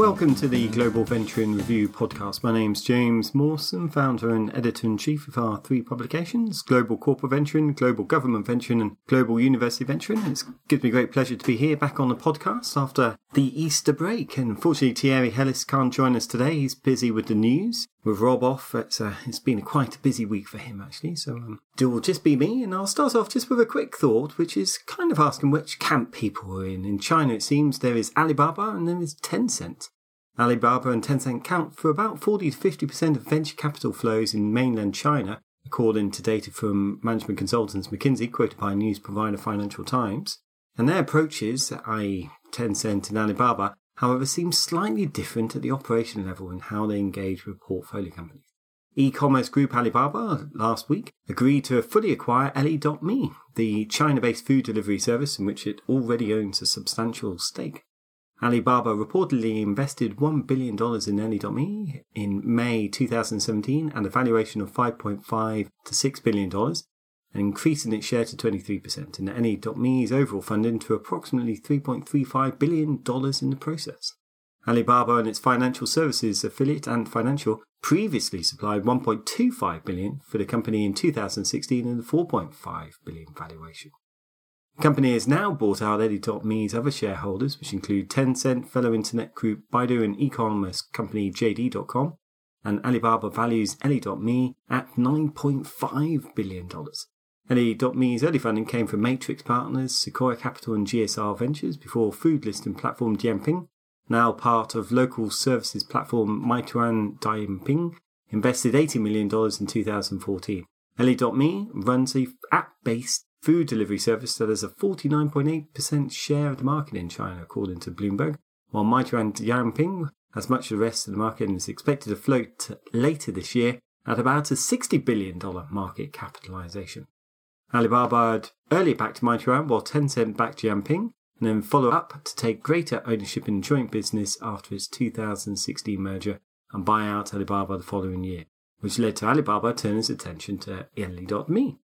Welcome to the Global Venturing Review podcast. My name's James Mawson, founder and editor in chief of our three publications Global Corporate Venturing, Global Government Venturing, and Global University Venturing. It gives me great pleasure to be here back on the podcast after the Easter break. And unfortunately, Thierry Heles can't join us today. He's busy with the news. With Rob off, it's, uh, it's been quite a busy week for him actually. So um, it will just be me, and I'll start off just with a quick thought, which is kind of asking which camp people are in. In China, it seems there is Alibaba and there is Tencent. Alibaba and Tencent count for about 40 to 50% of venture capital flows in mainland China, according to data from management consultants McKinsey, quoted by news provider Financial Times. And their approaches, i.e., Tencent and Alibaba, however, seem slightly different at the operation level in how they engage with portfolio companies. E-commerce group Alibaba last week agreed to fully acquire Ele.me, the China-based food delivery service in which it already owns a substantial stake. Alibaba reportedly invested $1 billion in Ele.me in May 2017 at a valuation of $5.5 to $6 billion, and increasing its share to 23%, and Ele.me's overall funding to approximately $3.35 billion in the process. Alibaba and its financial services affiliate Ant Financial previously supplied 1.25 billion for the company in 2016 and a 4.5 billion valuation. The company has now bought out Ele.me's other shareholders, which include Tencent, fellow internet group Baidu, and e-commerce company JD.com. And Alibaba values Ele.me at $9.5 billion. Ele.me's early funding came from Matrix Partners, Sequoia Capital, and GSR Ventures before food listing platform Dianping, now part of local services platform Meituan Dianping, invested $80 million in 2014. Ele.me runs a app-based food delivery service that has a 49.8% share of the market in China, according to Bloomberg, while Meituan Dianping has much of the rest of the market and is expected to float later this year at about a $60 billion market capitalization. Alibaba had earlier backed Meituan, while Tencent backed Dianping, and then followed up to take greater ownership in joint business after its 2016 merger and buy out Alibaba the following year, which led to Alibaba turning its attention to Ele.me.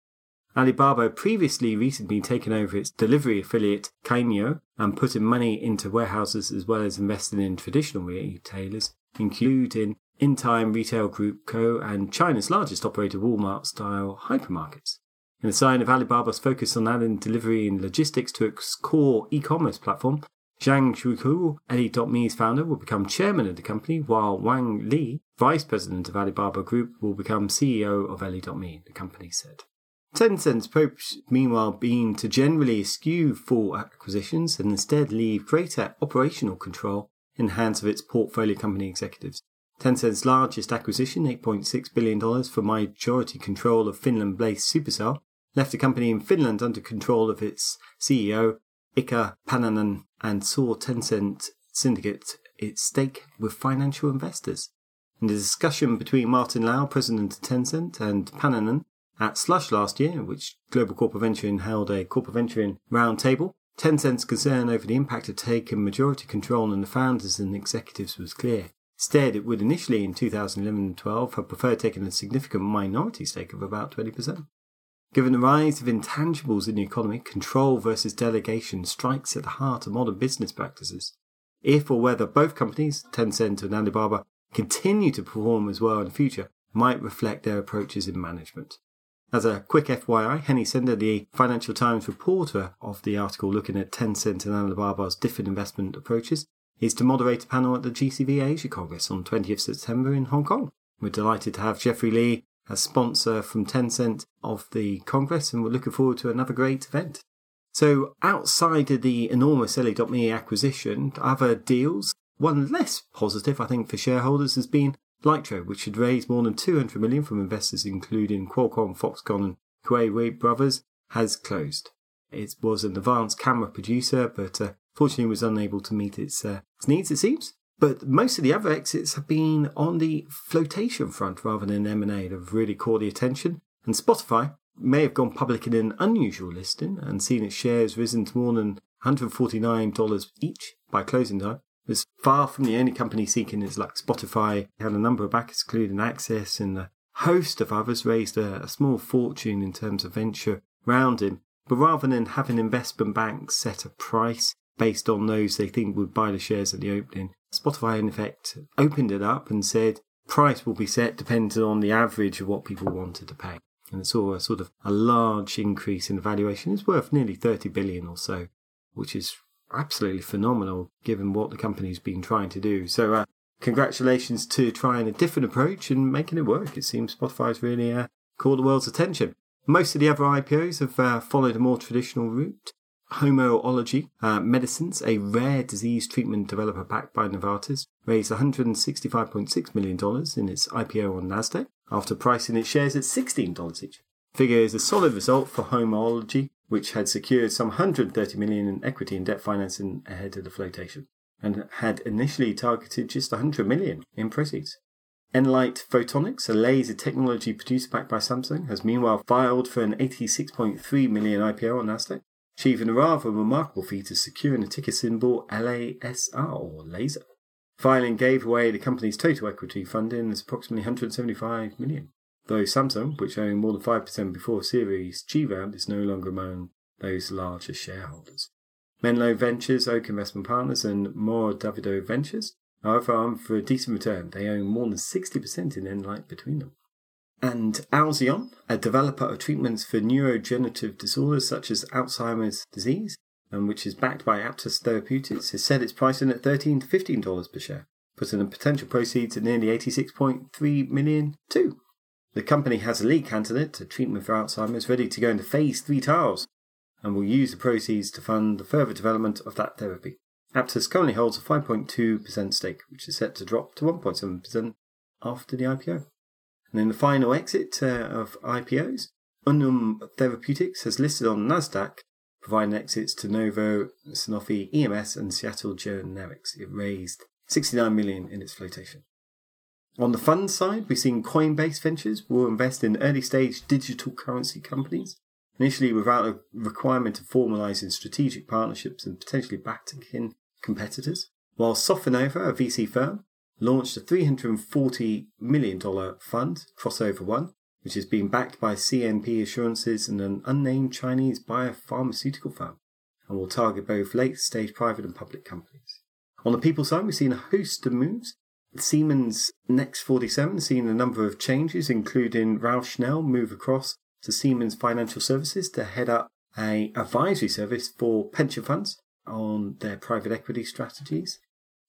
Alibaba previously recently taken over its delivery affiliate Cainiao and putting money into warehouses as well as investing in traditional retailers, including Intime Retail Group Co. and China's largest operator Walmart style hypermarkets. In a sign of Alibaba's focus on adding delivery and logistics to its core e-commerce platform, Zhang Xuhao, Ele.me's founder, will become chairman of the company, while Wang Li, vice president of Alibaba Group, will become CEO of Ele.me, the company said. Tencent's approach, meanwhile, being to generally eschew full acquisitions and instead leave greater operational control in the hands of its portfolio company executives. Tencent's largest acquisition, $8.6 billion for majority control of Finland based Supercell, left the company in Finland under control of its CEO, Ilkka Paananen, and saw Tencent syndicate its stake with financial investors. In the discussion between Martin Lau, president of Tencent, and Paananen, at Slush last year, which Global Corporate Venturing held a Corporate Venturing roundtable, Tencent's concern over the impact of taking majority control on the founders and executives was clear. Instead, it would initially in 2011 and 12 have preferred taking a significant minority stake of about 20%. Given the rise of intangibles in the economy, control versus delegation strikes at the heart of modern business practices. If or whether both companies, Tencent and Alibaba, continue to perform as well in the future, might reflect their approaches in management. As a quick FYI, Henny Sender, the Financial Times reporter of the article looking at Tencent and Alibaba's different investment approaches, is to moderate a panel at the GCV Asia Congress on 20th September in Hong Kong. We're delighted to have Jeffrey Lee as sponsor from Tencent of the Congress, and we're looking forward to another great event. So, outside of the enormous Ele.me acquisition, other deals, one less positive, I think, for shareholders has been Lytro, which had raised more than 200 million from investors including Qualcomm, Foxconn, and Huayi Brothers, has closed. It was an advanced camera producer, but uh, fortunately was unable to meet its, uh, its needs, it seems. But most of the other exits have been on the flotation front rather than M&A that have really caught the attention. And Spotify may have gone public in an unusual listing and seen its shares risen to more than $149 each by closing time, was far from the only company seeking its like Spotify had a number of backers, including Access and a host of others, raised a, a small fortune in terms of venture round rounding. But rather than having investment banks set a price based on those they think would buy the shares at the opening, Spotify, in effect, opened it up and said price will be set depending on the average of what people wanted to pay. And it saw a sort of a large increase in valuation. It's worth nearly 30 billion or so, which is absolutely phenomenal given what the company's been trying to do. So, uh, congratulations to trying a different approach and making it work. It seems Spotify's really uh, caught the world's attention. Most of the other IPOs have uh, followed a more traditional route. Homology uh, Medicines, a rare disease treatment developer backed by Novartis, raised $165.6 million in its IPO on Nasdaq after pricing its shares at $16 each. Figure is a solid result for Homology, which had secured some 130 million in equity and debt financing ahead of the flotation, and had initially targeted just 100 million in proceeds. nLight Photonics, a laser technology producer backed by Samsung, has meanwhile filed for an 86.3 million IPO on Nasdaq achieving a rather remarkable feat of securing a ticker symbol LASR, or laser. Filing gave away the company's total equity funding as approximately 175 million, though Samsung, which owned more than 5% before Series G round, is no longer among those largest shareholders. Menlo Ventures, Oak Investment Partners, and Mohr Davidow Ventures are armed for a decent return. They own more than 60% in nLight between them. And Alzheon, a developer of treatments for neurodegenerative disorders such as Alzheimer's disease, and which is backed by Aptus Therapeutics, has set its pricing at 13 to $15 per share, putting the potential proceeds at nearly 86.3 million too. The company has a lead candidate, a treatment for Alzheimer's, ready to go into phase 3 trials, and will use the proceeds to fund the further development of that therapy. Aptus currently holds a 5.2% stake, which is set to drop to 1.7% after the IPO. And in the final exit uh, of IPOs, Unum Therapeutics has listed on NASDAQ, providing exits to Novo, Sanofi, EMS, and Seattle Genetics. It raised 69 million in its flotation. On the fund side, we've seen Coinbase Ventures will invest in early stage digital currency companies, initially without a requirement of formalizing strategic partnerships and potentially backing competitors. While Sofinnova, a VC firm, launched a $340 million fund, Crossover One, which is being backed by CNP Assurances and an unnamed Chinese biopharmaceutical firm, and will target both late stage private and public companies. On the people side, we've seen a host of moves. Siemens Next 47 seen a number of changes, including Ralf Schnell move across to Siemens Financial Services to head up a advisory service for pension funds on their private equity strategies.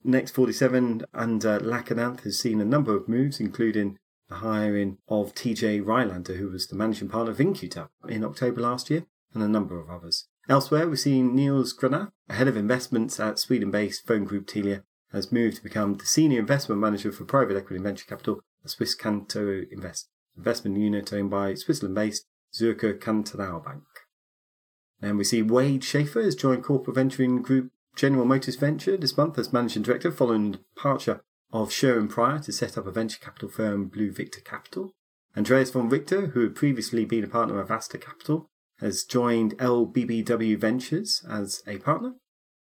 Next 47 under uh, has seen a number of moves, including the hiring of TJ Rylander, who was the managing partner of In-Q-Tel in October last year, and a number of others. Elsewhere, we've seen Niels Granath, head of investments at Sweden based phone group Telia, has moved to become the senior investment manager for private equity and venture capital at Swisscanto Invest, investment unit owned by Switzerland based Zürcher Kantonalbank. And we see Wade Schaefer has joined corporate venturing group General Motors Venture this month as managing director following the departure of Sherwin Prior to set up a venture capital firm, Blue Victor Capital. Andreas von Richter, who had previously been a partner of Asta Capital, has joined LBBW Ventures as a partner.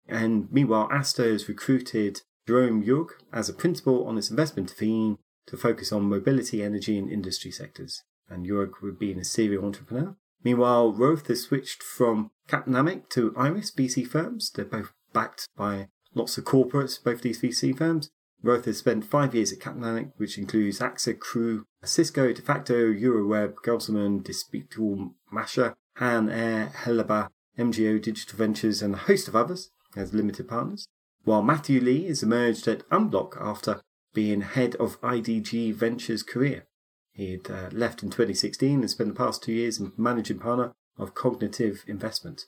And meanwhile, Asta has recruited Jerome Jurg as a principal on its investment team to focus on mobility, energy, and industry sectors. And Jurg would be a serial entrepreneur. Meanwhile, Roth has switched from Capnamic to Iris VC firms. They're both backed by lots of corporates, both these VC firms. Roth has spent five years at Capnamic, which includes AXA, Crew, Cisco, De facto, Euroweb, Gelselman, Despicable Masha, Han Air, Helaba, MGO Digital Ventures, and a host of others as limited partners. While Matthew Lee has emerged at Unblock after being head of IDG Ventures career. He had uh, left in 2016 and spent the past two years managing partner of Cognitive Investment.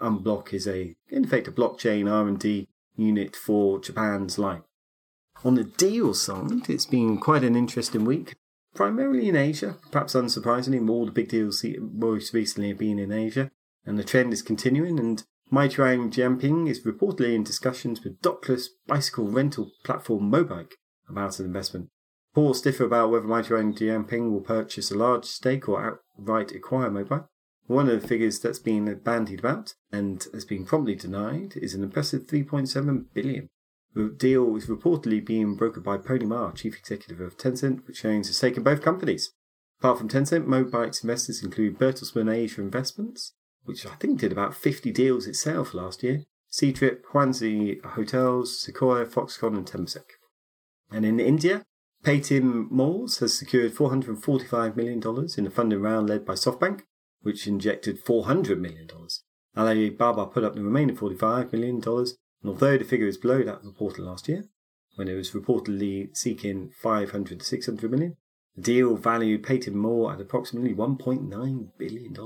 Unblock is a, in effect, a blockchain R&D unit for Japan's line. On the deal side, it's been quite an interesting week, primarily in Asia. Perhaps unsurprisingly, more the big deals most recently have been in Asia, and the trend is continuing. And Meituan Dianping is reportedly in discussions with dockless bicycle rental platform Mobike about an investment. Reports differ about whether Meituan Dianping will purchase a large stake or outright acquire Mobike. One of the figures that's been bandied about and has been promptly denied is an impressive 3.7 billion. The deal is reportedly being brokered by Pony Ma, chief executive of Tencent, which owns a stake in both companies. Apart from Tencent, Mobike's investors include Bertelsmann Asia Investments, which I think did about 50 deals itself last year, Sea Trip, Huazhu Hotels, Sequoia, Foxconn, and Temasek. And in India, Paytm Malls has secured $445 million in a funding round led by SoftBank, which injected $400 million. Alibaba put up the remaining $45 million, and although the figure is below that reported last year, when it was reportedly seeking 500 to 600 million, the deal valued Paytm Mall at approximately $1.9 billion.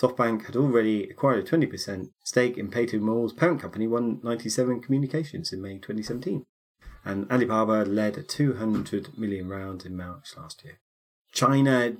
SoftBank had already acquired a 20% stake in Paytm Mall's parent company, One97 Communications, in May 2017 and Alibaba led a 200 million round in March last year. China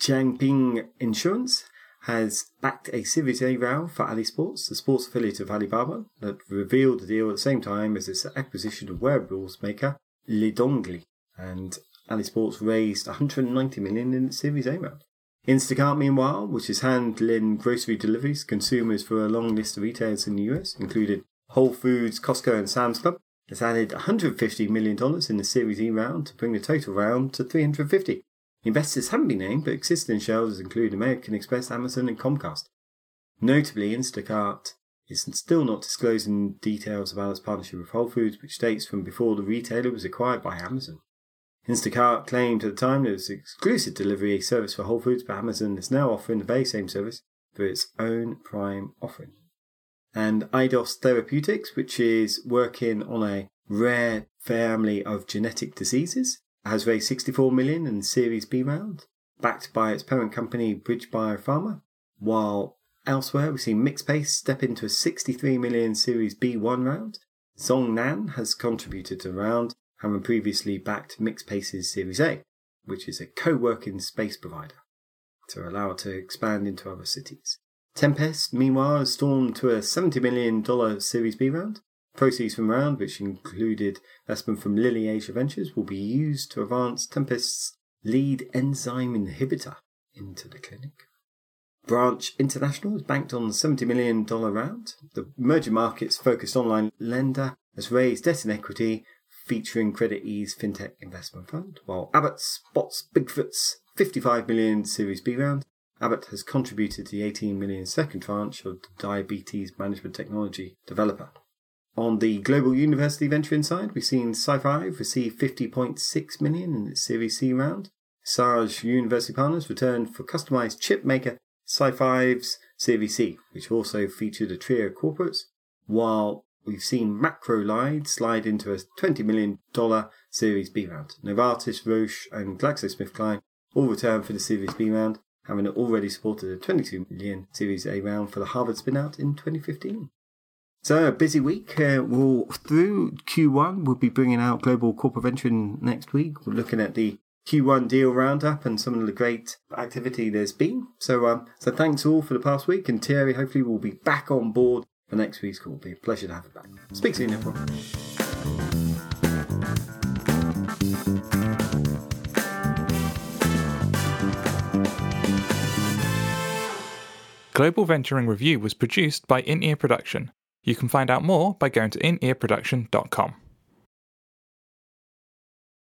Jiangping Insurance has backed a Series A round for AliSports, the sports affiliate of Alibaba, that revealed the deal at the same time as its acquisition of wearables maker Lidongli, and AliSports raised 190 million in its Series A round. Instacart, meanwhile, which is handling grocery deliveries consumers for a long list of retailers in the US, including Whole Foods, Costco, and Sam's Club, has added $150 million in the Series E round to bring the total round to 350. Investors haven't been named, but existing shareholders include American Express, Amazon, and Comcast. Notably, Instacart is still not disclosing details about its partnership with Whole Foods, which dates from before the retailer was acquired by Amazon. Instacart claimed at the time that it was exclusive delivery service for Whole Foods, but Amazon is now offering the very same service for its own Prime offering and Eidos Therapeutics, which is working on a rare family of genetic diseases, has raised 64 million in Series B round, backed by its parent company BridgeBio Pharma, while elsewhere we see Mixpace step into a 63 million Series B1 round. Zhongnan has contributed to round, having previously backed Mixpace's Series A, which is a co-working space provider to allow it to expand into other cities. Tempest, meanwhile, stormed to a $70 million Series B round. Proceeds from round, which included investment from Lilly Asia Ventures, will be used to advance Tempest's lead enzyme inhibitor into the clinic. Branch International is banked on the $70 million round. The emerging markets focused online lender has raised debt and equity featuring CreditEase FinTech Investment Fund, while Abbott spots Bigfoot's 55 million Series B round Abbott has contributed to the 18 million second tranche of the diabetes management technology developer. On the global university venture side, we've seen SiFive receive 50.6 million in its Series C round. Sage University Partners returned for customized chip maker SiFive's Series C, which also featured a trio of corporates, while we've seen Macrolide slide into a $20 million Series B round. Novartis, Roche, and GlaxoSmithKline all returned for the Series B round, having already supported a 22 million Series A round for the Harvard spinout in 2015. So a busy week. Uh, we'll through Q1. We'll be bringing out Global Corporate Venture next week. We're looking at the Q1 deal roundup and some of the great activity there's been. So, um, so thanks all for the past week, and Thierry hopefully will be back on board for next week's call. It'll be a pleasure to have you back. Speak soon, everyone. Global Venturing Review was produced by In Ear Production. You can find out more by going to inearproduction.com.